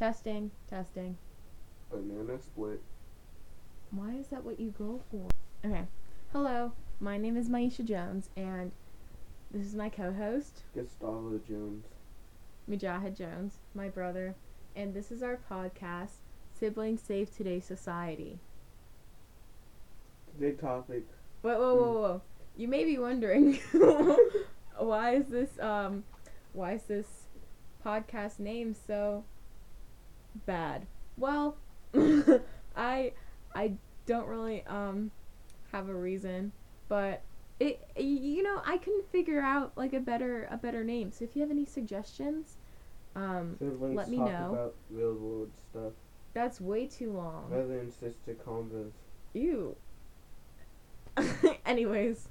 Testing, testing. Banana split. Why is that what you go for? Okay. Hello, my name is Myiesha Jones, and this is my co-host, Gustavo Jones. Mujahid Jones, my brother, and this is our podcast, Siblings Save Today Society. Today topic. Whoa, whoa, whoa, whoa! You may be wondering, why is this um, why is this podcast name so bad? Well, I I don't really um have a reason, but it you know I couldn't figure out like a better a better name. So if you have any suggestions, um, Siblings Let me know. about real world stuff. that's way too long. Brother and sister convos. Ew. Anyways,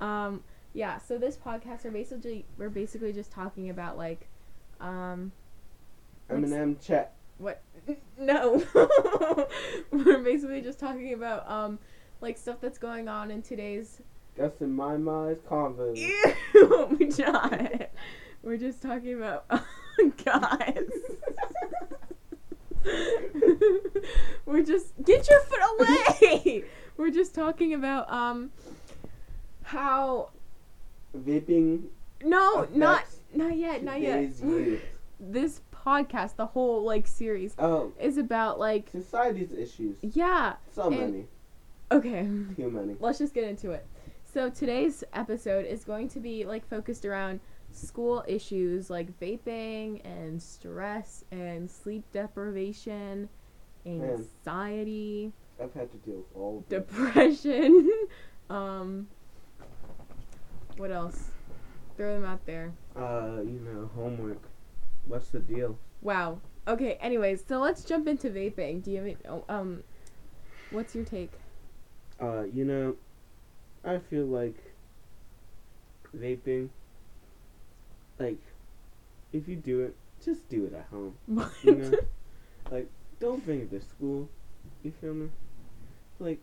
um, yeah. So this podcast we're basically we're basically just talking about like, um, Like Eminem chat. What? No, we're basically just talking about um, like stuff that's going on in today's. That's in my mind convos. Ew, John. We're just talking about guys. we're just get your foot away. we're just talking about um how Vaping. no not affects not yet not yet today's youth. this podcast the whole like series Oh, is about like society's issues. yeah So and- many. okay Too many. let's just get into it. So today's episode is going to be like focused around school issues like vaping and stress and sleep deprivation, and anxiety, I've had to deal with all of depression. um what else? Throw them out there. Uh, you know, homework. What's the deal? Wow. Okay, anyways, so let's jump into vaping. Do you have any, oh, um what's your take? Uh, you know, I feel like vaping, like, if you do it, just do it at home. What? You know? Like, don't bring it to school. You feel me? Like,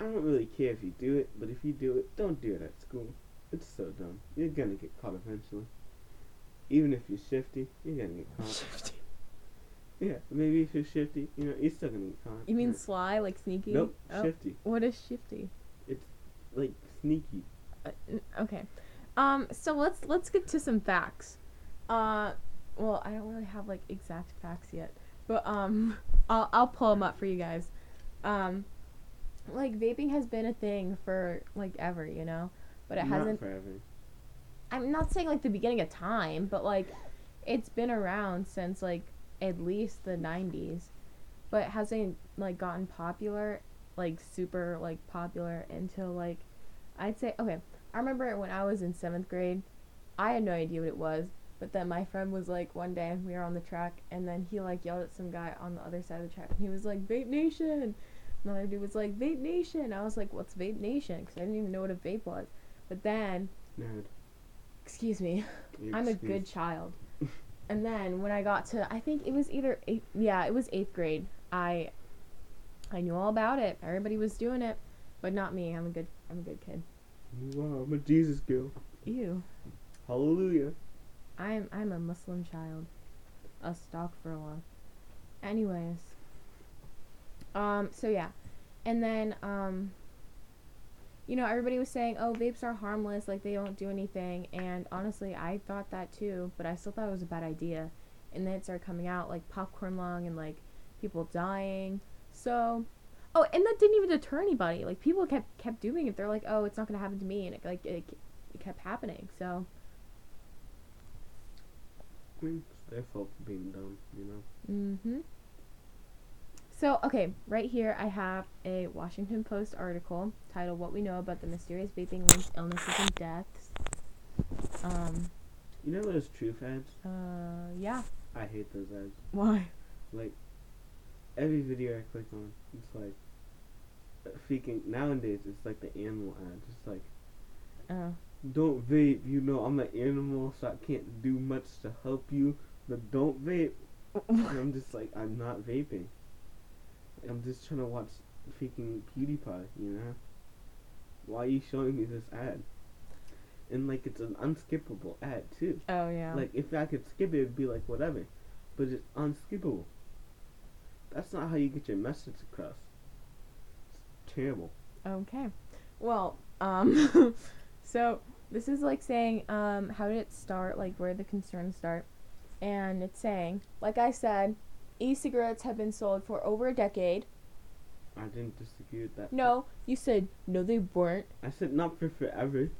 I don't really care if you do it, but if you do it, don't do it at school. It's so dumb. You're gonna get caught eventually. Even if you're shifty, you're gonna get caught. Shifty. Yeah, maybe if you're shifty, you know, you're still gonna get caught. You mean Yeah. sly, like sneaky? Nope, Oh, shifty. what is shifty? It's like, sneaky. Uh, okay. Um. So let's let's get to some facts. Uh. Well, I don't really have like exact facts yet, but um, I'll I'll pull them up for you guys. Um, like vaping has been a thing for like ever, you know, but it Not hasn't. forever. I'm not saying like the beginning of time, but like it's been around since like at least the 90s, but hasn't like gotten popular, like super like popular until like I'd say okay. I remember when I was in seventh grade, I had no idea what it was, but then my friend was like one day we were on the track and then he like yelled at some guy on the other side of the track and he was like Vape Nation. Another dude was like Vape Nation. I was like, what's Vape Nation? Because I didn't even know what a vape was. But then, Nerd. Excuse me, You're I'm a good child. and then when I got to, I think it was either eighth, yeah, it was eighth grade. I, I knew all about it. Everybody was doing it, but not me. I'm a good, I'm a good kid. Wow, I'm a Jesus girl. Ew. Hallelujah. I'm, I'm a Muslim child. A stock for a while. Anyways. Um. So yeah, and then um. You know, everybody was saying, "Oh, vapes are harmless, like they don't do anything." And honestly, I thought that too, but I still thought it was a bad idea. And then it started coming out like popcorn lung and like people dying. So, oh, and that didn't even deter anybody. Like people kept kept doing it. They're like, "Oh, it's not gonna happen to me," and it like it, it kept happening. So, I mean, it's their fault for being dumb, you know? Mm-hmm. So, okay, right here I have a Washington Post article titled What We Know About the Mysterious Vaping Linked Illnesses and Deaths. Um, You know those truth ads? uh, yeah. I hate those ads. Why? Like, every video I click on, it's like, freaking, nowadays, it's like the animal ads. It's like, Oh. don't vape, you know, I'm an animal, so I can't do much to help you, but don't vape. And I'm just like, I'm not vaping. I'm just trying to watch freaking PewDiePie, you know? Why are you showing me this ad? And like, it's an unskippable ad too. oh, yeah. Like, if I could skip it, it'd be like whatever. but it's unskippable. That's not how you get your message across. It's terrible. Okay. Well, um, so this is like saying, um, how did it start? Like where the concerns start, and it's saying, like I said, e-cigarettes have been sold for over a decade. I didn't disagree with that. No, you said no, they weren't. I said not for forever.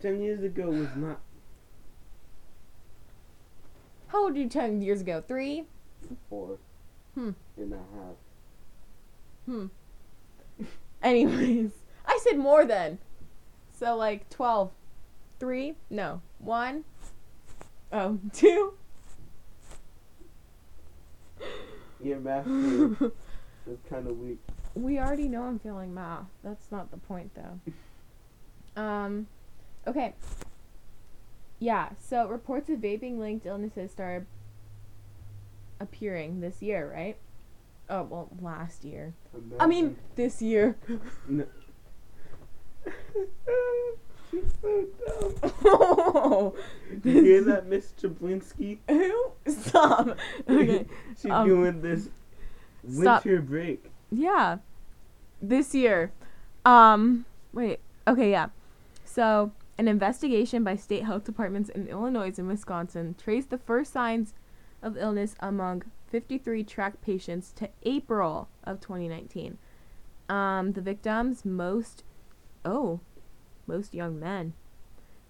Ten years ago was not. How old were you ten years ago? Three. Four. Hmm. And a half. Hmm. Anyways, I said more than. So like 12. 3? No. 1. Oh, 2. Your math is kind of weak. we already know I'm feeling math. That's not the point though. um okay. Yeah, so reports of vaping linked illnesses started appearing this year, right? Oh, well, last year. I mean, this year. No. She's so dumb. oh, Did You hear that, Miss Chablinsky? Who? Stop. Okay. She's Um, doing this stop. winter break. Yeah. This year. Um wait. Okay, yeah. So, an investigation by state health departments in Illinois and Wisconsin traced the first signs of illness among 53 track patients to April of 2019. Um the victims most oh, most young men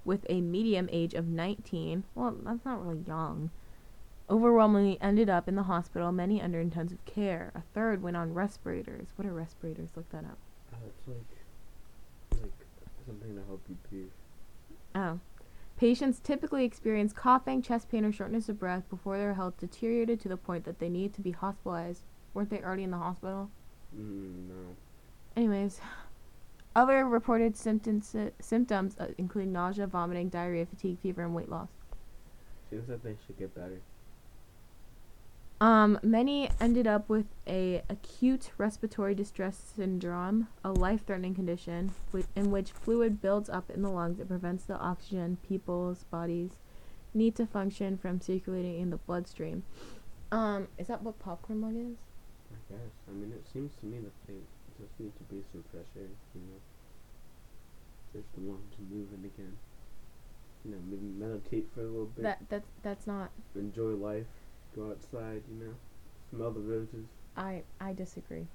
with a medium age of 19. Well, that's not really young. Overwhelmingly ended up in the hospital, many under intensive care. A third went on respirators. What are respirators? Look that up. Oh, it's like, like something to help you breathe. Oh. Patients typically experience coughing, chest pain, or shortness of breath before their health deteriorated to the point that they need to be hospitalized. Weren't they already in the hospital? Mm, no. Anyways, other reported symptoms symptoms uh, include nausea, vomiting, diarrhea, fatigue, fever, and weight loss. Seems like they should get better. Um, many ended up with a acute respiratory distress syndrome, a life-threatening condition in which fluid builds up in the lungs and prevents the oxygen people's bodies need to function from circulating in the bloodstream. Um, is that what popcorn lung is? I guess. I mean, it seems to me that they just need to breathe some fresh air, you know. Just one to moving again. You know, maybe meditate for a little bit. That that's that's not. enjoy life. Go outside, you know. Smell the roses. I I disagree.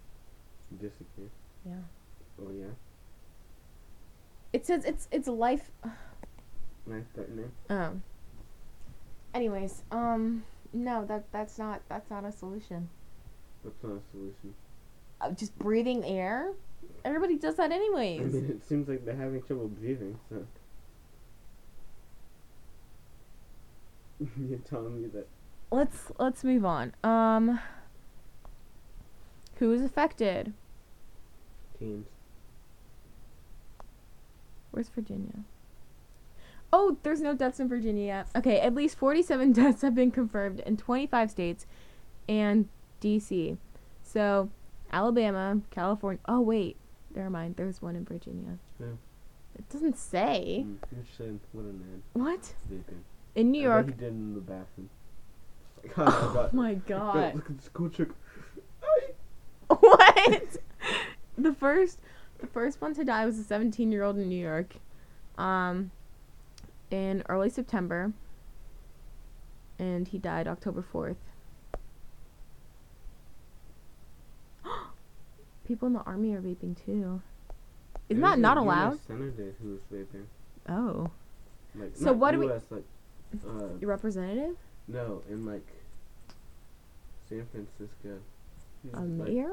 Disagree. Yeah. Oh yeah. It says it's it's life. Life threatening. Um. Anyways, um, no, that that's not that's not a solution. That's not a solution. Uh, just breathing air. Everybody does that anyways. I mean, it seems like they're having trouble breathing, so. You're telling me that let's let's move on. Um, who is affected? teens. Where's Virginia? Oh, there's no deaths in Virginia yet. Okay, at least 47 deaths have been confirmed in 25 states and DC. So, Alabama, California. Oh, wait. Never mind. There's one in Virginia. Yeah. It doesn't say. Mm, saying, what a man. What? Vaping. In New York. he did in the bathroom. Like, oh, Oh God. my Look, god. look at this cool chick. what? the first the first one to die was a 17 year old in New York, um, in early September, and he died October 4th. People in the army are vaping too. Isn't that not allowed? senator who was vaping. Oh, Like, So what do we- US, like, uh, your representative, no, in like San Francisco. He a was, like-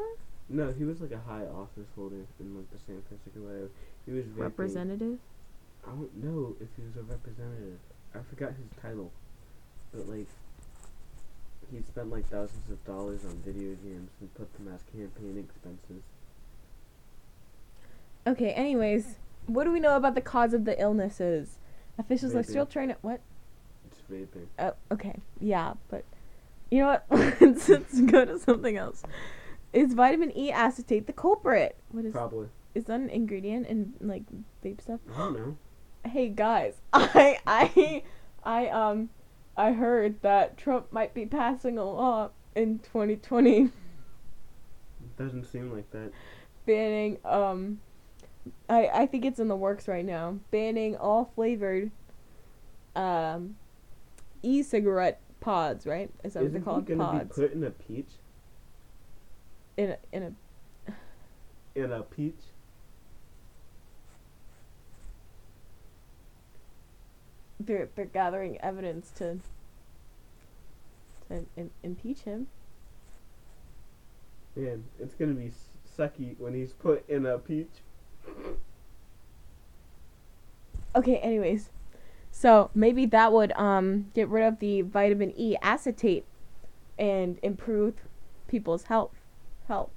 no, he was like a high office holder in like the San Francisco area. He was vaping. representative. I don't know if he was a representative. I forgot his title, but like he spent like thousands of dollars on video games and put them as campaign expenses. Okay. Anyways, what do we know about the cause of the illnesses? Officials are still trying to what? It's vaping. Oh, okay. Yeah, but you know what? let's, let's go to something else. Is vitamin E acetate the culprit? What is Probably. is that an ingredient in like vape stuff? I don't know. Hey guys, I I I um I heard that Trump might be passing a law in 2020 Doesn't seem like that. banning um I I think it's in the works right now. Banning all flavored um e-cigarette pods, right? Is that what Isn't they're he called? gonna Pods. be put in a peach? in a, in a In a peach? They're they're gathering evidence to to im- impeach him. Man, it's gonna be sucky when he's put in a peach. Okay, anyways. So maybe that would um get rid of the vitamin E acetate and improve people's health. Health.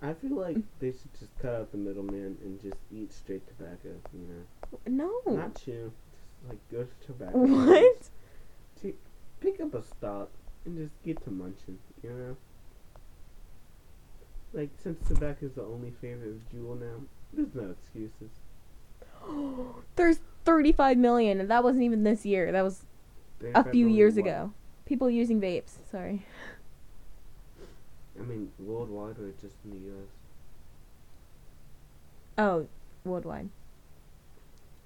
I feel like they should just cut out the middleman and just eat straight tobacco, you know? No. Not chew. Like go to tobacco. What? Take, pick up a stalk and just get to munching, you know? Like, since tobacco is the only favorite of Juul now, there's no excuses. There's 35 million, and that wasn't even this year. That was a few years one. ago. People using vapes. Sorry. I mean, worldwide or just in the U.S.? Oh, worldwide.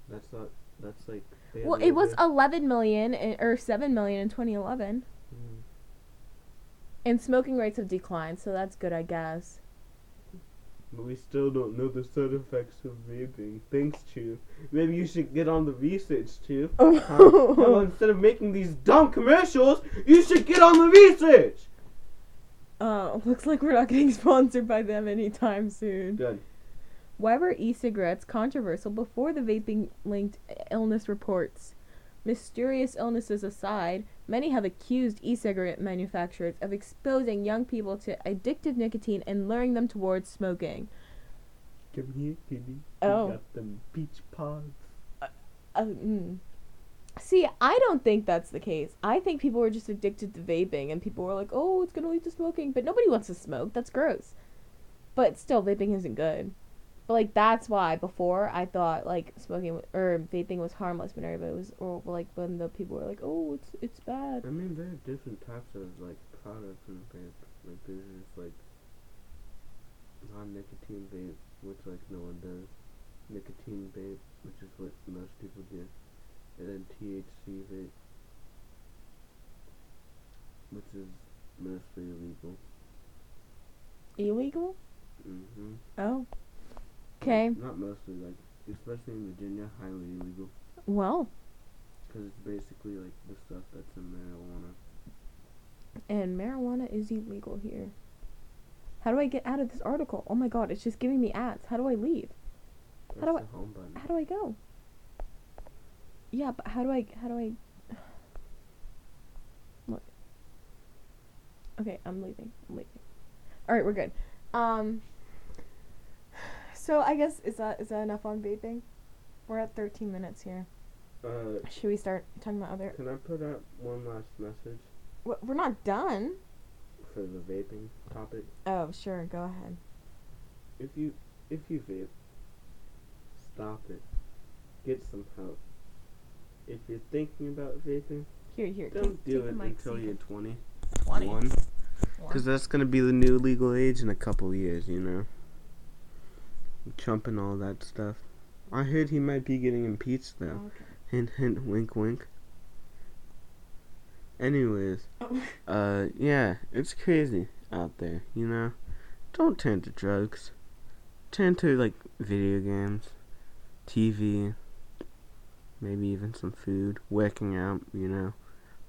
That's not. That's like. Well, it was over- 11 million in, or 7 million in 2011. Mm. And smoking rates have declined, so that's good, I guess. But we still don't know the side effects of vaping. Thanks, Chew. Maybe you should get on the research, Chew. How about instead of making these dumb commercials, you should get on the research! Oh, looks like we're not getting sponsored by them anytime soon. Good. Why were e-cigarettes controversial before the vaping linked illness reports? Mysterious illnesses aside, many have accused e-cigarette manufacturers of exposing young people to addictive nicotine and luring them towards smoking. Come here, kitty. Oh. We got them peach pods. Uh, mm. See, I don't think that's the case. I think people were just addicted to vaping and people were like, oh, it's going to lead to smoking. But nobody wants to smoke. That's gross. But still, vaping isn't good. But, like, that's why before I thought, like, smoking or vaping was harmless, but everybody was, or, like, when the people were like, oh, it's it's bad. I mean, there are different types of, like, products in vape. Like, there's just, like, non-nicotine vape, which, like, no one does. Nicotine vape, which is what most people do. And then THC vape, which is mostly illegal. Illegal? Mm-hmm. Oh. Okay. Not mostly, like, especially in Virginia, highly illegal. Well, Because it's basically, like, the stuff that's in marijuana. and marijuana is illegal here. How do I get out of this article? Oh my god, it's just giving me ads. How do I leave? That's do I. How do I go? Yeah, but how do I how do I Look. Okay, I'm leaving. I'm leaving. Alright, we're good. Um So I guess is that is that enough on vaping? We're at thirteen minutes here. Uh, Should we start talking about other can I put out one last message Wh- We're not done. for the vaping topic? Oh, sure, go ahead. If you if you vape, stop it. Get some help. If you're thinking about vaping, Here, here. don't take, do take it the until you you're 20. 20. Because that's going to be the new legal age in a couple years, you know? Trump and all that stuff. I heard he might be getting impeached, though. Okay. Hint, hint, wink, wink. Anyways, Oh. uh, yeah, it's crazy out there, you know? Don't turn to drugs. Turn to, like, video games, TV, maybe even some food, working out, you know,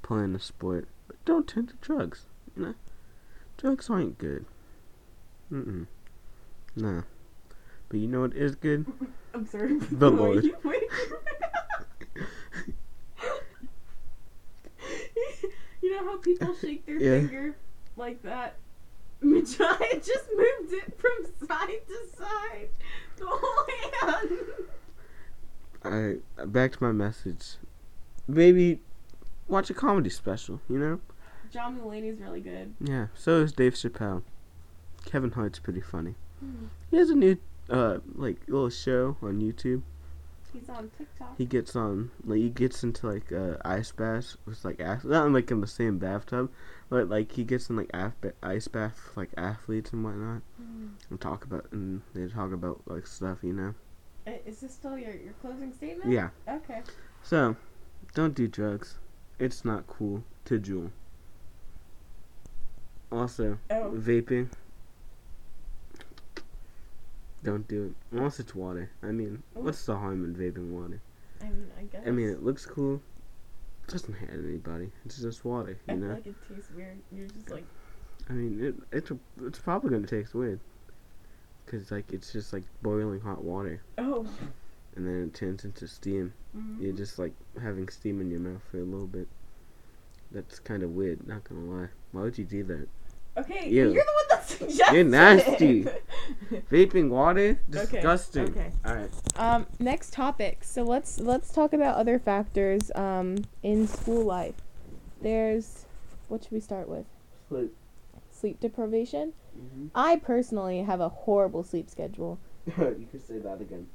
playing a sport. But don't turn to drugs, you know? Drugs aren't good. Mm-mm. No. But you know what is good? I'm sorry. The Lord. you know how people shake their Yeah. finger like that? Majaya just moved it from side to side. The whole hand. Alright, back to my message. Maybe watch a comedy special, you know? John Mulaney's really good. Yeah, so is Dave Chappelle. Kevin Hart's pretty funny. Hmm. He has a new, uh, like, little show on YouTube. He's on TikTok. he gets on like he gets into like uh, ice baths with like ath- not like in the same bathtub, but like he gets in like af- ice bath with, like athletes and whatnot Mm. and talk about and they talk about like stuff you know. Is this still your, your closing statement? Yeah. Okay. So, don't do drugs. It's not cool to juul. Also, Oh. vaping. Don't do it unless it's water. I mean, what's the harm in vaping water? I mean, I guess. I mean, it looks cool. It Doesn't hurt anybody. It's just water, I you feel know. like it tastes weird. You're just like, I mean, it it's it's probably gonna taste weird, cause like it's just like boiling hot water, oh. and then it turns into steam. Mm. You're just like having steam in your mouth for a little bit. That's kind of weird. Not gonna lie. Why would you do that? Okay, Ew. you're the one that suggested You're nasty. it. Vaping water, Okay, disgusting. okay. All right. Um, next topic. So let's let's talk about other factors um in school life. There's what should we start with? Sleep. Sleep deprivation. hmm I personally have a horrible sleep schedule. you could say that again.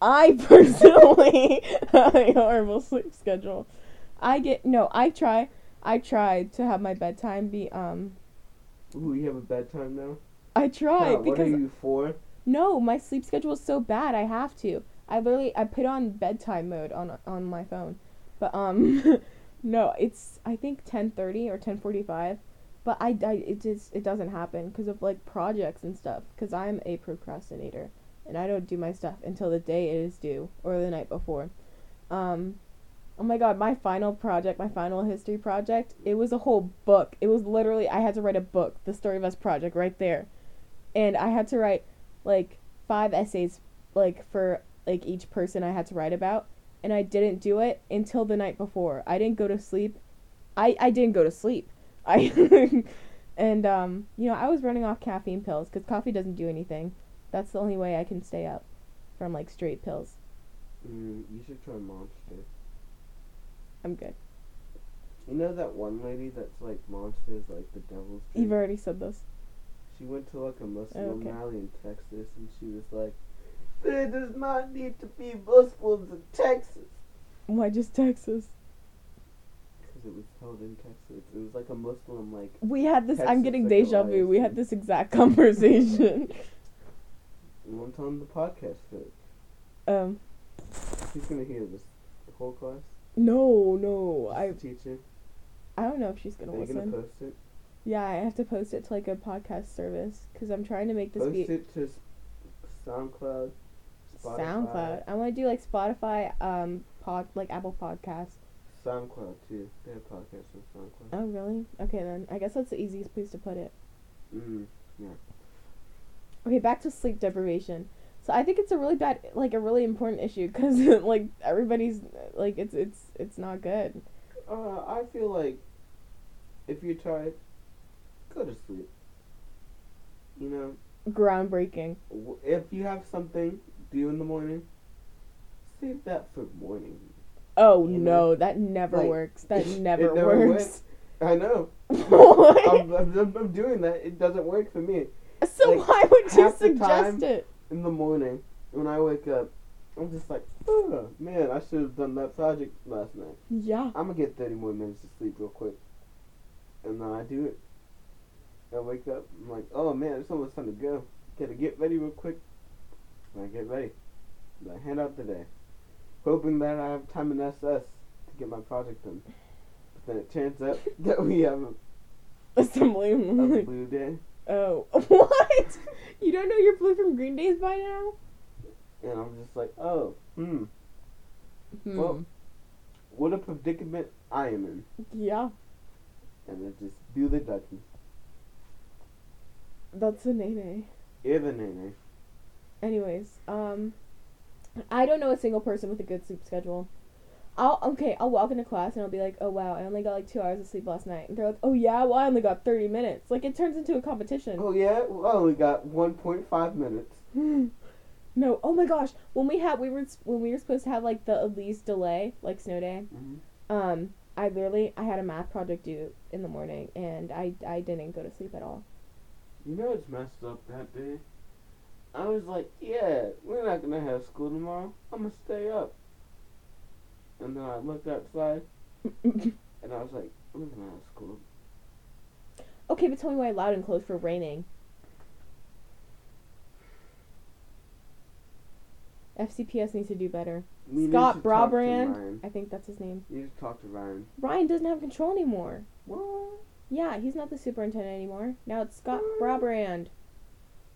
I personally have a horrible sleep schedule. I get no, I try I try to have my bedtime be um Ooh, you have a bedtime now. I try Huh, what are because you for? no, my sleep schedule is so bad I have to. I literally I put on bedtime mode on on my phone. But um no, it's I think 10:30 or 10:45. But I, I it just it doesn't happen because of like projects and stuff cuz I'm a procrastinator and I don't do my stuff until the day it is due or the night before. Um Oh my god, my final project, my final history project, it was a whole book. It was literally I had to write a book, the Story of Us project right there. And I had to write like five essays like for like each person I had to write about and I didn't do it until the night before. I didn't go to sleep. I I didn't go to sleep. I and um you know, I was running off caffeine pills cuz coffee doesn't do anything. That's the only way I can stay up from like straight pills. Mm, you should try Monster. I'm good. You know that one lady that's like monsters, like the devil's. You've already said this. She went to like a Muslim Okay. rally in Texas, and she was like, "There does not need to be Muslims in Texas." Why just Texas? Because it was held in Texas. It was like a Muslim like. We had this. I'm getting like deja vu. We had this exact conversation. One time the podcast fit. um, Who's gonna hear this? The whole class. No, no. I teacher. I don't know if she's gonna you listen. gonna post it? Yeah, I have to post it to like a podcast service because I'm trying to make this Post be it to SoundCloud. Spotify, SoundCloud. I want to do like Spotify, um, pod like Apple Podcasts. SoundCloud too. They have podcasts on SoundCloud. Oh really? Okay then. I guess that's the easiest place to put it. Mm. Yeah. Okay, back to sleep deprivation. So I think it's a really bad, like a really important issue because like everybody's like it's it's it's not good. Uh, I feel like if you're tired, go to sleep. You know, Groundbreaking. if you have something due in the morning, save that for morning. Oh You no, that never like, works. That never, never works. I know. What? I'm, I'm, I'm- I'm doing that. It doesn't work for me. so like, why would you suggest time- it? In the morning, when I wake up, I'm just like, oh, man, I should have done that project last night. Yeah. I'm gonna get 30 more minutes of sleep real quick. And then I do it. I wake up, I'm like, oh man, it's almost time to go. Gotta get ready real quick. And I get ready. And I hand out the day. Hoping that I have time in SS to get my project done. But then it turns out that we have a, Assembly. a blue day. Oh, what? You don't know your blue from Green Days by now? And I'm just like, oh, hmm, Hmm. Well- what a predicament I am in. yeah, And then just do the ducky. that's a nene. You're the nene. Anyways, um, I don't know a single person with a good sleep schedule. I'll okay. I'll walk into class and I'll be like, "Oh wow, I only got like two hours of sleep last night." And they're like, "Oh yeah, well I only got thirty minutes." Like it turns into a competition. Oh yeah, well, I only got 1.5 minutes. no, oh my gosh, when we had we were when we were supposed to have like the Elise delay, like snow day. Mm-hmm. Um, I literally I had a math project due in the morning and I I didn't go to sleep at all. You know it's messed up that day? I was like, yeah, we're not gonna have school tomorrow. I'm gonna stay up. And then I looked outside and I was like, gonna have school. okay, but tell me why loud and close for raining. FCPS needs to do better. We Scott to talk to Brabrand. I think that's his name. You need to talk to Ryan. Ryan doesn't have control anymore. What? Yeah, he's not the superintendent anymore. Now it's Scott What? Brabrand.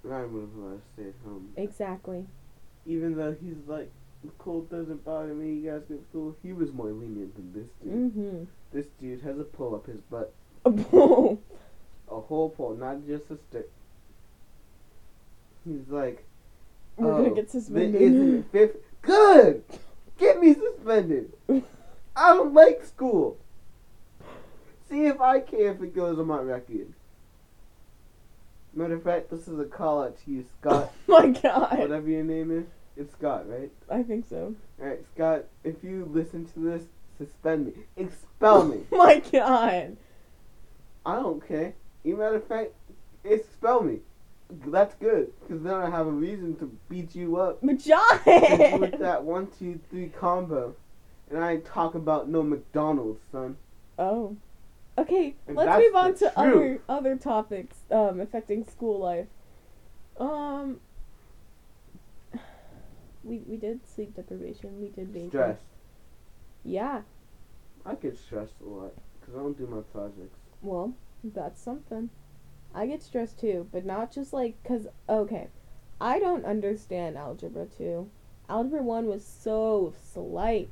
Ryan would have let us stay at home. Exactly. Even though he's like, cold doesn't bother me, you guys get school. He was more lenient than this dude. Mm-hmm. This dude has a pull up his butt. Oh, A whole pole, not just a stick. He's like, We're oh, gonna get suspended. Isn't fifth? Good! Get me suspended! I don't like school! See if I care if it goes on my record. Matter of fact, this is a call out to you, Scott. oh my god. whatever your name is. It's Scott, right? I think so. Alright, Scott, if you listen to this, suspend me. Expel me. Oh my god. I don't care. You matter of fact, expel me. That's good, because then I have a reason to beat you up with that one, two, three combo. And I ain't talking about no McDonald's, son. oh. Okay, And let's move on to other other topics um affecting school life. Um we did sleep deprivation. We did vaping. Stress. Yeah. I get stressed a lot, because I don't do my projects. Well, that's something. I get stressed too, but not just like cuz okay. I don't understand algebra 2. Algebra 1 was so slight.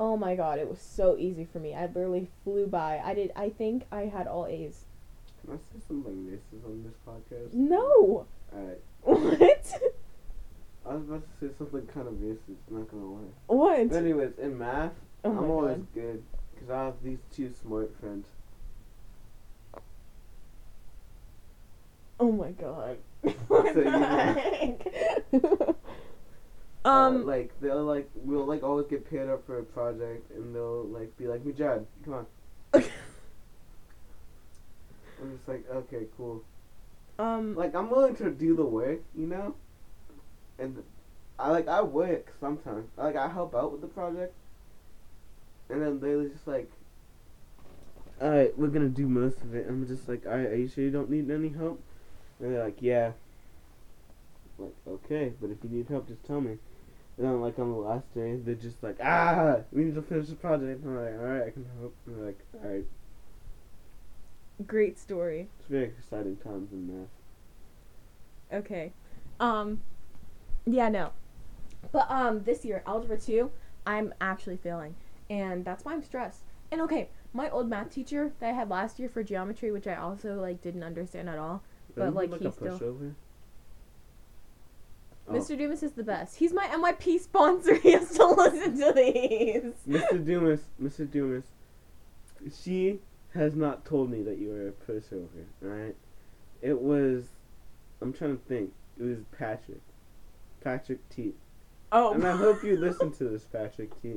Oh my god, it was so easy for me. I literally flew by. I did I think I had all A's. Can I say something racist on this podcast? No. Alright. What? I was about to say something kind of racist, not gonna lie. What? But anyways, in math, Oh I'm always god. good, because I have these two smart friends. Oh my god. So What you the know. heck? Uh, um like they'll like we'll like always get paired up for a project, and they'll like be like, "Mujad, come on." I'm just like, okay, cool. um Like I'm willing to do the work, you know. And I like I work sometimes. Like I help out with the project, and then they're just like, "All right, we're gonna do most of it." I'm just like, "All right, are you sure you don't need any help?" And they're like, "Yeah." Like, okay, but if you need help, just tell me. And then, like on the last day, they're just like, "Ah, we need to finish the project." And I'm like, "All right, I can help." And they're like, "All right." great story. It's very exciting times in math. Okay. Um yeah, no. But um this year algebra 2, I'm actually failing and that's why I'm stressed. And okay, my old math teacher that I had last year for geometry, which I also like didn't understand at all. But, he like, like he's a still- pushover. Oh. Mr. Dumas is the best. He's my NYP sponsor. He has to listen to these. Mr. Dumas, Mr. Dumas, she has not told me that you were a pushover, alright? It was, I'm trying to think, it was Patrick. Patrick T. Oh. And I hope you listen to this, Patrick T.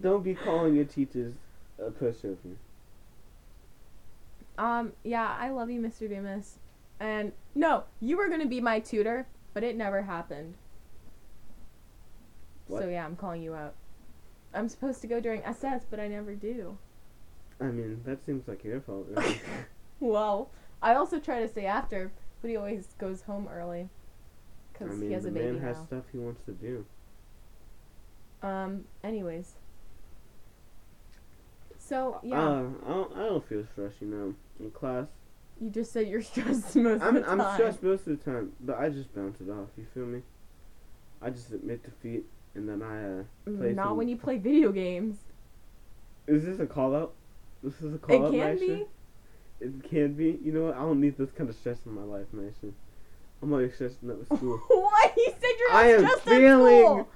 Don't be calling your teachers a pushover. Um, yeah, I love you, Mr. Dumas. And no, you were gonna be my tutor, but it never happened. What? So yeah, I'm calling you out. I'm supposed to go during SS, but I never do. I mean, that seems like your fault. Really. Well, I also try to stay after, but he always goes home early. I mean, he has the a baby man has now. stuff he wants to do. Um. Anyways. So yeah, Uh, I don't, I don't feel stressed, you know. In class, you just said you're stressed most I'm of the time. I'm stressed most of the time, but I just bounce it off. You feel me? I just admit defeat, and then I uh. play Not some- when you play video games. Is this a call out? This is a call it out, can Myiesha? be. It can be. You know what? I don't need this kind of stress in my life, Mason. I'm already stressed enough with school. what? You said you're not I am at failing school.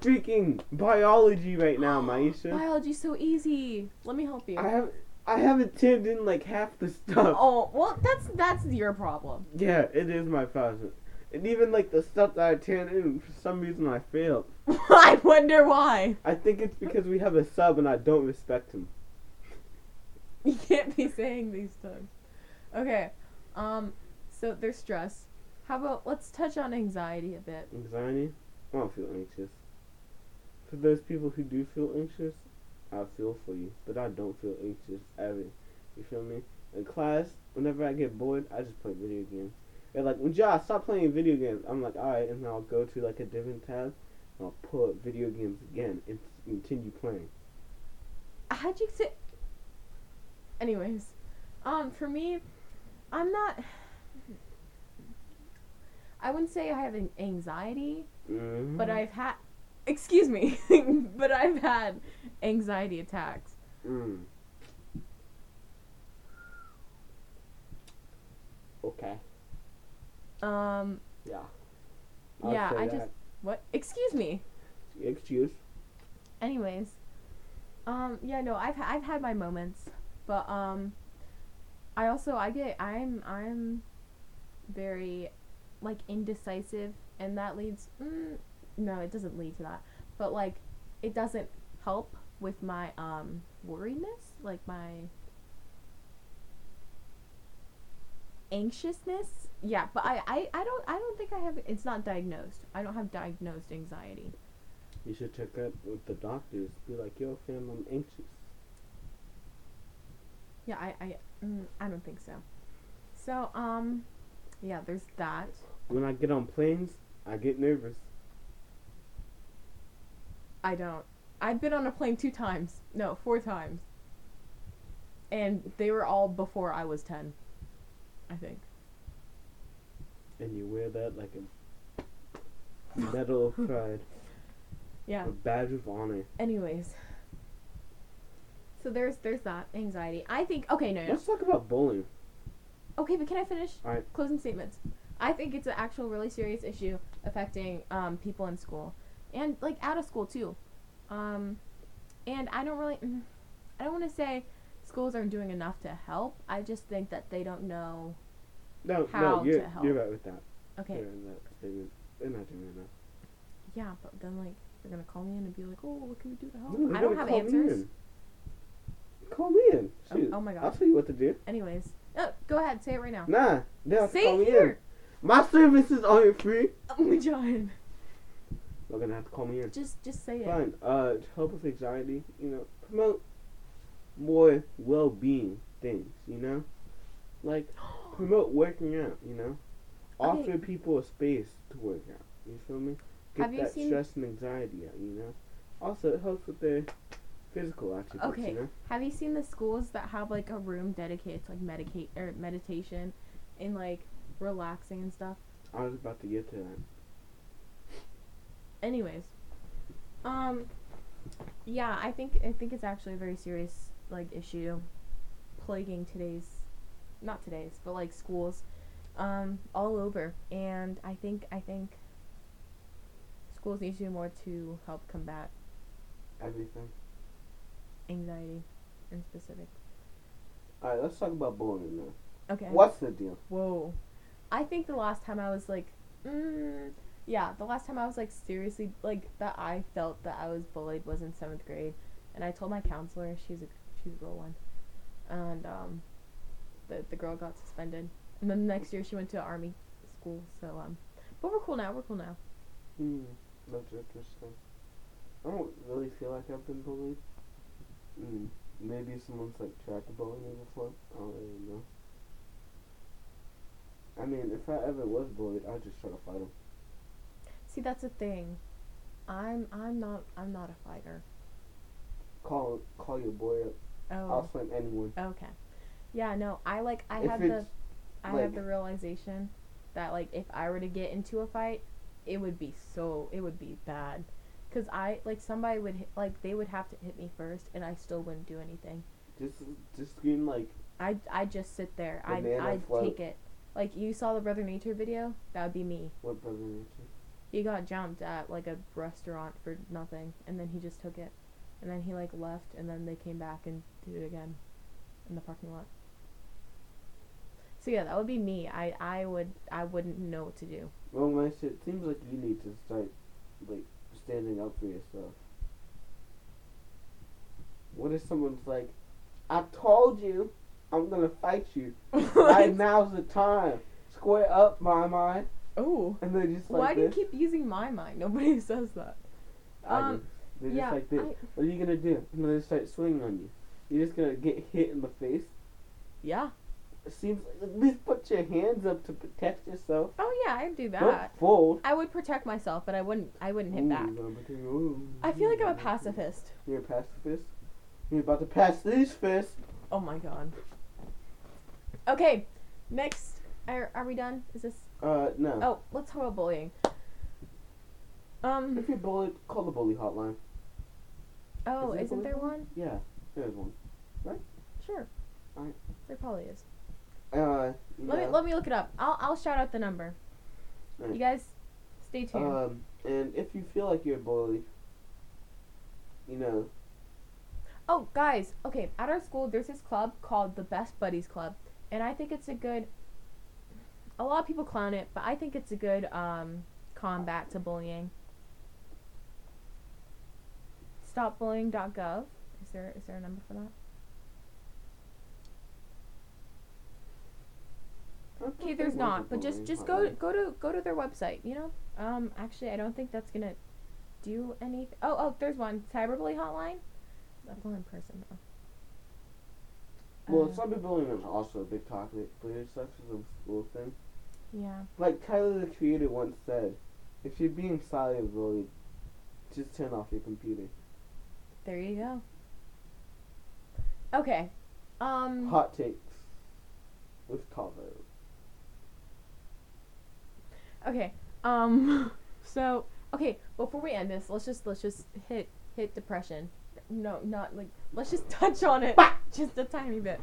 freaking biology right now, Myiesha. Biology's so easy. Let me help you. I have I haven't turned in like half the stuff. Oh well, that's that's your problem. Yeah, it is my problem. And even like the stuff that I turned in, for some reason I failed. I wonder why. I think it's because we have a sub and I don't respect him. You can't be saying these things. Okay. Um. So there's stress. How about let's touch on anxiety a bit. Anxiety? I don't feel anxious. For those people who do feel anxious, I feel for you. But I don't feel anxious ever. You feel me? In class, whenever I get bored, I just play video games. They're like, when Josh, stop playing video games. I'm like, alright, and then I'll go to like a different tab, and I'll pull up video games again and continue playing. How'd you say? Anyways, um, for me, I'm not. I wouldn't say I have an anxiety, Mm-hmm. but I've had. Excuse me, but I've had anxiety attacks. Mm. Okay. Um, Yeah. yeah, I that. just what? Excuse me. Excuse. Anyways, um, yeah, no, I've ha- I've had my moments, but um, I also I get I'm I'm very like indecisive, and that leads. Mm, no, it doesn't lead to that, but like it doesn't help with my um worriedness, like my anxiousness. Yeah, but I, I I don't I don't think I have. It's not diagnosed. I don't have diagnosed anxiety. You should check up with the doctors. Be like, yo, fam, I'm anxious. Yeah, I I mm, I don't think so. So um, yeah, there's that. When I get on planes, I get nervous. I don't. I've been on a plane two times. No, four times. And they were all before I was ten. I think. And you wear that like a medal of pride, Yeah. a badge of honor. Anyways. So there's there's that anxiety. I think okay no no Let's talk about bowling. okay but can I finish? Alright. Closing statements. I think it's an actual really serious issue affecting um, people in school and like out of school too. Um, and I don't really, mm, I don't want to say schools aren't doing enough to help. I just think that they don't know. No, How no, you're, to help. you're right with that. Okay, You're in that statement. They're not doing enough. yeah, but then like they're gonna call me in and be like, oh, what can we do to help? No, I don't have call me answers. in. Call me in. Oh- Shoot. oh my god. I'll tell you what to do. Anyways, oh, go ahead, say it right now. Nah, they have to say call me here. in. My services aren't free. Oh my god. They're gonna have to call me in. Just just say it. Fine. Uh, help with anxiety, you know, promote more well-being things. You know, like promote working out. You know, Okay. offer people a space to work out. You feel me? Get Have that stress and anxiety out. You know. Also, it helps with their physical attributes. Okay. You know. Have you seen the schools that have like a room dedicated to like medicate or meditation and like relaxing and stuff? I was about to get to that. Anyways, um, yeah, I think I think it's actually a very serious like issue plaguing today's, not today's, but like schools, um, all over, and I think I think schools need to do more to help combat Everything. anxiety in specific. All right, let's talk about bullying now. Okay. What's the deal? Whoa. I think the last time I was like, mm, yeah, the last time I was like seriously like that I felt that I was bullied was in seventh grade, and I told my counselor she's a she's a girl one, and um, the the girl got suspended, and then the next year she went to army school. So um, but we're cool now. We're cool now. Hmm, that's interesting. I don't really feel like I've been bullied. Mm, maybe someone's like tried to bully me before. I don't really know. I mean, if I ever was bullied, I'd just try to fight them. See, that's the thing. I'm I'm not I'm not a fighter. Call call your boy up. Oh. I'll slam anyone. Okay. Yeah. No. I like I if had the I like- have the realization that like if I were to get into a fight, it would be so it would be bad, cause I like somebody would hit, like they would have to hit me first, and I still wouldn't do anything. just just scream like I I just sit there. I I'd take it. Like you saw the Brother Nature video, that would be me. what brother nature. He got jumped at like a restaurant for nothing, and then he just took it, and then he like left, and then they came back and did it again, in the parking lot. So yeah, that would be me. I I would I wouldn't know what to do. Well, my it seems like you need to start like standing up for yourself. What if someone's like, "I told you, I'm gonna fight you. right now's the time. Square up, my mind. Oh. and they just like Why do you this. keep using my mind? Nobody says that. I Um, do. They're just yeah, like this. I- What are you gonna do? I'm gonna start swinging on you. You're just gonna get hit in the face. Yeah. It seems like at least put your hands up to protect yourself. Oh yeah, I'd do that. Don't fold. I would protect myself, but I wouldn't. I wouldn't hit Ooh, back. I'm gonna protect- ooh. I feel like I'm a pacifist. You're a pacifist. You're about to pass these fists. Oh my god. Okay, next. Are, are we done? Is this? Uh, no. Oh, let's talk about bullying. Um. If you're bullied, call the bully hotline. Oh, Is isn't there one? Yeah, there's one. Right? Sure. Alright. There probably is. Uh, Let me let me look it up. I'll I'll shout out the number. Alright. You guys, stay tuned. Um, and if you feel like you're bullied, you know, Oh, guys, okay, at our school there's this club called the Best Buddies Club, and I think it's a good a lot of people clown it, but I think it's a good um combat to bullying. Stopbullying.gov. Is there is there a number for that? Okay, there's not, but just just go go to go to their website, you know? Um actually I don't think that's going to do anything. Oh, oh, there's one. Cyberbully hotline. That's not in person though. Well, Uh, cyberbullying is also a big topic, but it's such a school thing. yeah. Like Tyler the Creator once said, if you're being cyberbullied, just turn off your computer. There you go. Okay. Um Hot takes with Tavo. okay. Um so okay, before we end this, let's just let's just hit hit depression. No, not like let's just touch on it just a tiny bit.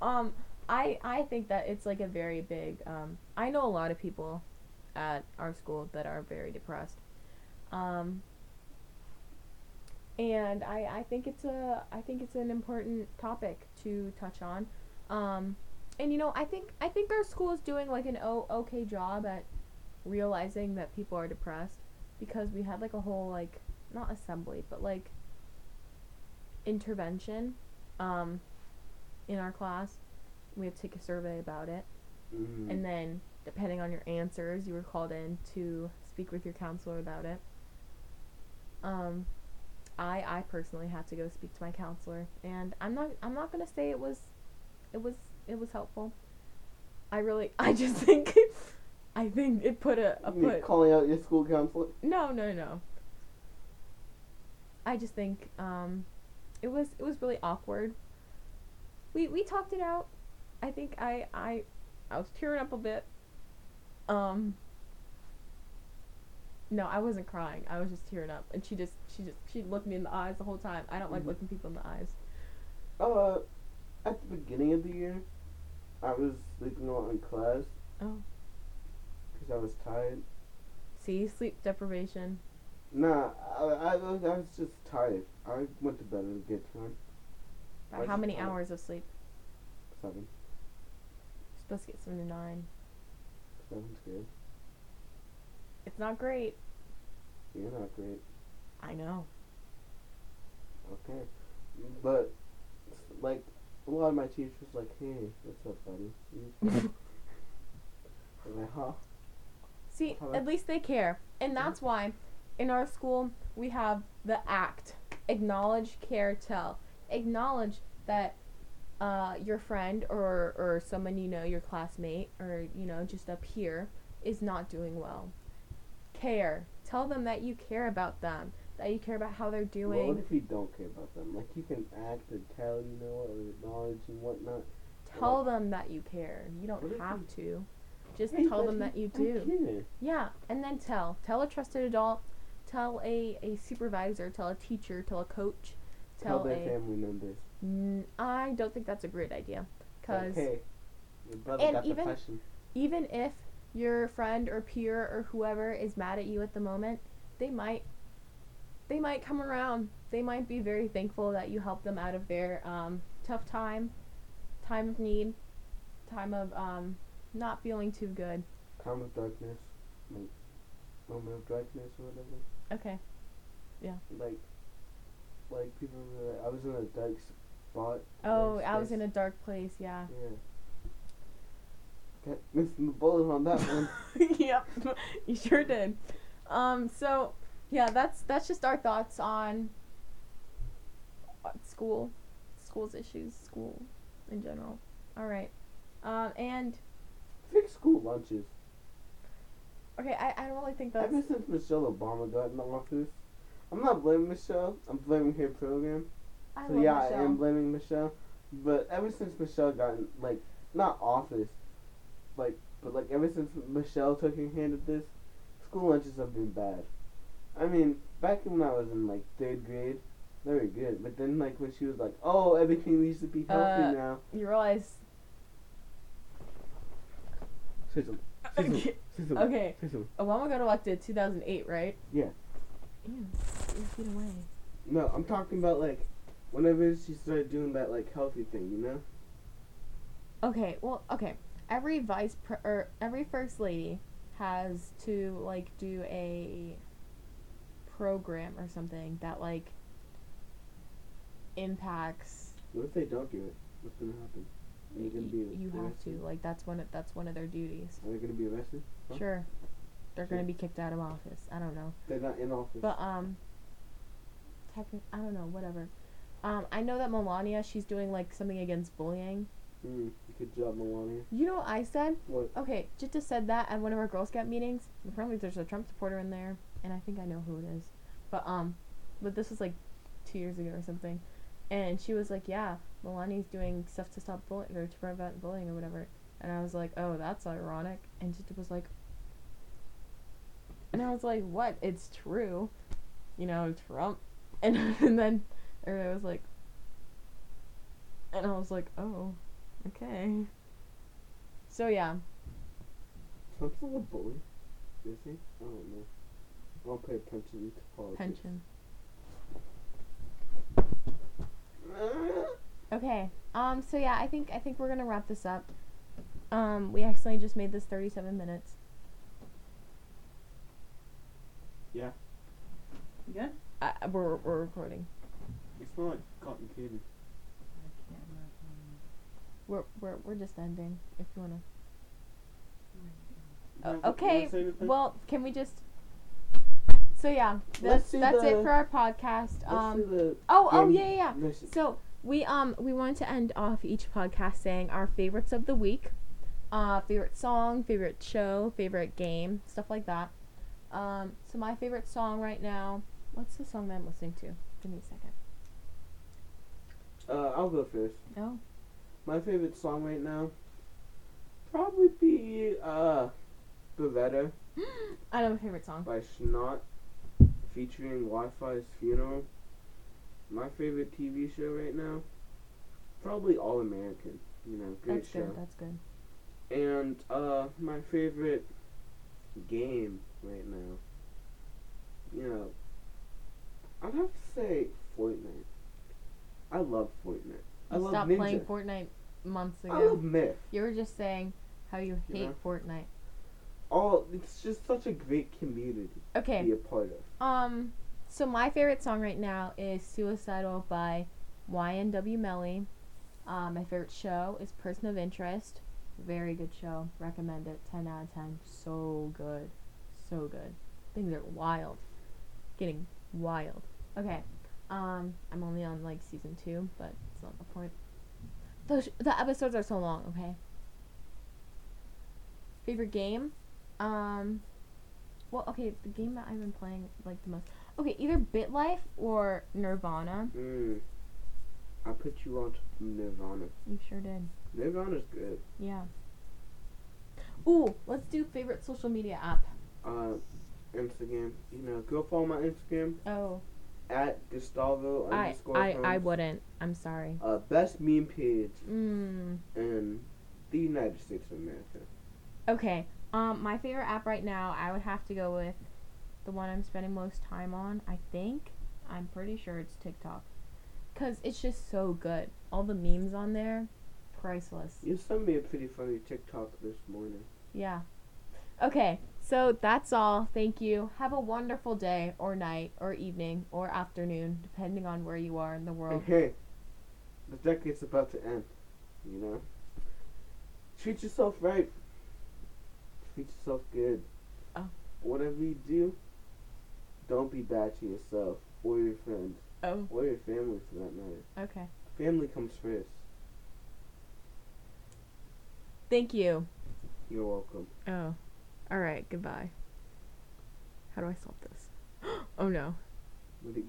Um I I think that it's like a very big um I know a lot of people at our school that are very depressed. Um and I, I think it's a I think it's an important topic to touch on. Um, and you know I think I think our school is doing like an o- okay job at realizing that people are depressed because we had like a whole like not assembly but like intervention um, in our class. We had to take a survey about it, Mm. and then depending on your answers, you were called in to speak with your counselor about it. Um, I I personally had to go speak to my counselor, and I'm not I'm not gonna say it was, it was it was helpful. I really I just think, I think it put a, a put calling out your school counselor. no no no. I just think um, it was it was really awkward. We we talked it out. I think I I I was tearing up a bit. Um. No, I wasn't crying. I was just tearing up, and she just she just she looked me in the eyes the whole time. I don't like Mhm. looking people in the eyes. Uh, at the beginning of the year, I was sleeping a lot in class. Oh. Because I was tired. See, sleep deprivation. Nah, I, I, was- I was just tired. I went to bed at a good time. About how many tired. hours of sleep? Seven. You're supposed to get seven to nine. Seven's good. It's not great. You're not great. I know. Okay. But, like, a lot of my teachers like, hey, what's up, buddy? I'm like, huh? See, at least they care. And that's why in our school we have the ACT acknowledge, care, tell. Acknowledge that uh, your friend or, or someone you know, your classmate, or, you know, just up here, is not doing well. Care. Tell them that you care about them, that you care about how they're Well, doing. what if you don't care about them? Like, you can act and tell, you know, or acknowledge and whatnot. Tell them that you care. You don't have to. Just Hey, tell them that you do. Yeah, and then tell. Tell a trusted adult. Tell a, a supervisor. Tell a teacher. Tell a coach. Tell Tell their a. family members. N- I don't think that's a great idea. Because okay, your brother and even- even if your friend or peer or whoever is mad at you at the moment, they might. They might come around. They might be very thankful that you helped them out of their um, tough time, time of need, time of um, not feeling too good. Time of darkness, like moment of darkness or whatever. Okay. Yeah. Like, like people were like, I was in a dark spot. Oh, I was in a dark place. Yeah. Yeah. Kept missing the bullet on that one. yep, you sure did. Um, so yeah, that's that's just our thoughts on uh, school, school's issues, school in general. All right, um, and Fix school lunches. Okay, I, I don't really think that's Ever since Michelle Obama got in the office, I'm not blaming Michelle. I'm blaming her program. I So yeah, Michelle. I am blaming Michelle. But ever since Michelle got in, like not office, like but like ever since Michelle took her hand at this, school lunches have been bad. I mean, back when I was in like third grade, they were good. But then like when she was like, "Oh, everything needs to be healthy Uh, now," You realize? something. Okay, okay. Obama got elected 2008, right? Yeah. Ew, feet away. No, I'm talking about like whenever she started doing that like healthy thing, you know? Okay, well, okay. Every vice pre- or every first lady has to like do a program or something that like impacts. What if they don't do it? What's gonna happen? Are they gonna be you have to like that's one of that's one of their duties. Are they gonna be arrested? Huh? Sure, they're gonna be kicked out of office. I don't know, They're not in office. but um, techni- I don't know. Whatever. Um, I know that Melania, she's doing like something against bullying. Mm, good job, Melania. You know what I said? What? Okay, Jitta said that at one of our Girl Scout meetings. Apparently, there's a Trump supporter in there, and I think I know who it is. But um, but this was like two years ago or something, and she was like, "Yeah, Melania's doing stuff to stop bullying or to prevent bullying or whatever." And I was like, "Oh, that's ironic." And she was like, and I was like, "What? It's true, you know, Trump." And and then i was like, and I was like, "Oh, okay." So yeah. Trump's not a bully. Is he? I don't know. I don't pay attention to politics. Pension. Okay. Um. So yeah, I think I think we're gonna wrap this up. Um. We accidentally just made this thirty-seven minutes. Yeah. You good? Uh, we're we're recording. You smell like cotton candy. I can't. We're we're we're just ending. If you wanna. You Uh, wanna- you okay. wanna say anything? Well, can we just? So yeah, that's that's the- it for our podcast. Um. the Oh oh yeah yeah. yeah. So we um we wanted to end off each podcast saying our favorites of the week, uh favorite song, favorite show, favorite game, stuff like that. Um so my favorite song right now, what's the song that I'm listening to? Give me a second. Uh, I'll go first. Oh. My favorite song right now, probably be uh, Beretta I know my favorite song. by Schnott, featuring Wi-Fi's Funeral. My favorite TV show right now, probably All American. You know, great That's show. good. That's good. And uh, my favorite game right now, you know, I'd have to say Fortnite. I love Fortnite. I love stopped Ninja. playing Fortnite months ago. I love Myth. you were just saying how you You hate know? Fortnite. All it's just such a great community okay. to be a part of. Um, so my favorite song right now is "Suicidal" by YNW Melly. Um, my favorite show is Person of Interest. Very good show. Recommend it. Ten out of ten. So good, so good. Things are wild, getting wild. Okay. Um, I'm only on like season two, but it's not the point. The sh- the episodes are so long. Okay. Favorite game, um, well, okay, the game that I've been playing like the most. Okay, either BitLife or Nirvana. Mm. I put you on Nirvana. You sure did. Nirvana's good. Yeah. Ooh, let's do favorite social media app. Uh, Instagram. You know, go follow my Instagram Oh, at Gustavo I underscore I I Holmes. wouldn't. I'm sorry. Uh, best meme page Mm. in the United States of America. Okay. Um, my favorite app right now, I would have to go with the one I'm spending most time on. I think I'm pretty sure it's TikTok, cause it's just so good. All the memes on there, priceless. You sent me a pretty funny TikTok this morning. Yeah. Okay, so that's all. Thank you. Have a wonderful day, or night, or evening, or afternoon, depending on where you are in the And world. hey, the decade's about to end. You know, treat yourself right. Treat yourself good. Oh. Whatever you do, don't be bad to yourself or your friends Oh. or your family for that matter. Okay. Family comes first. Thank you. You're welcome. Oh. All right. Goodbye. How do I solve this? oh no. What did you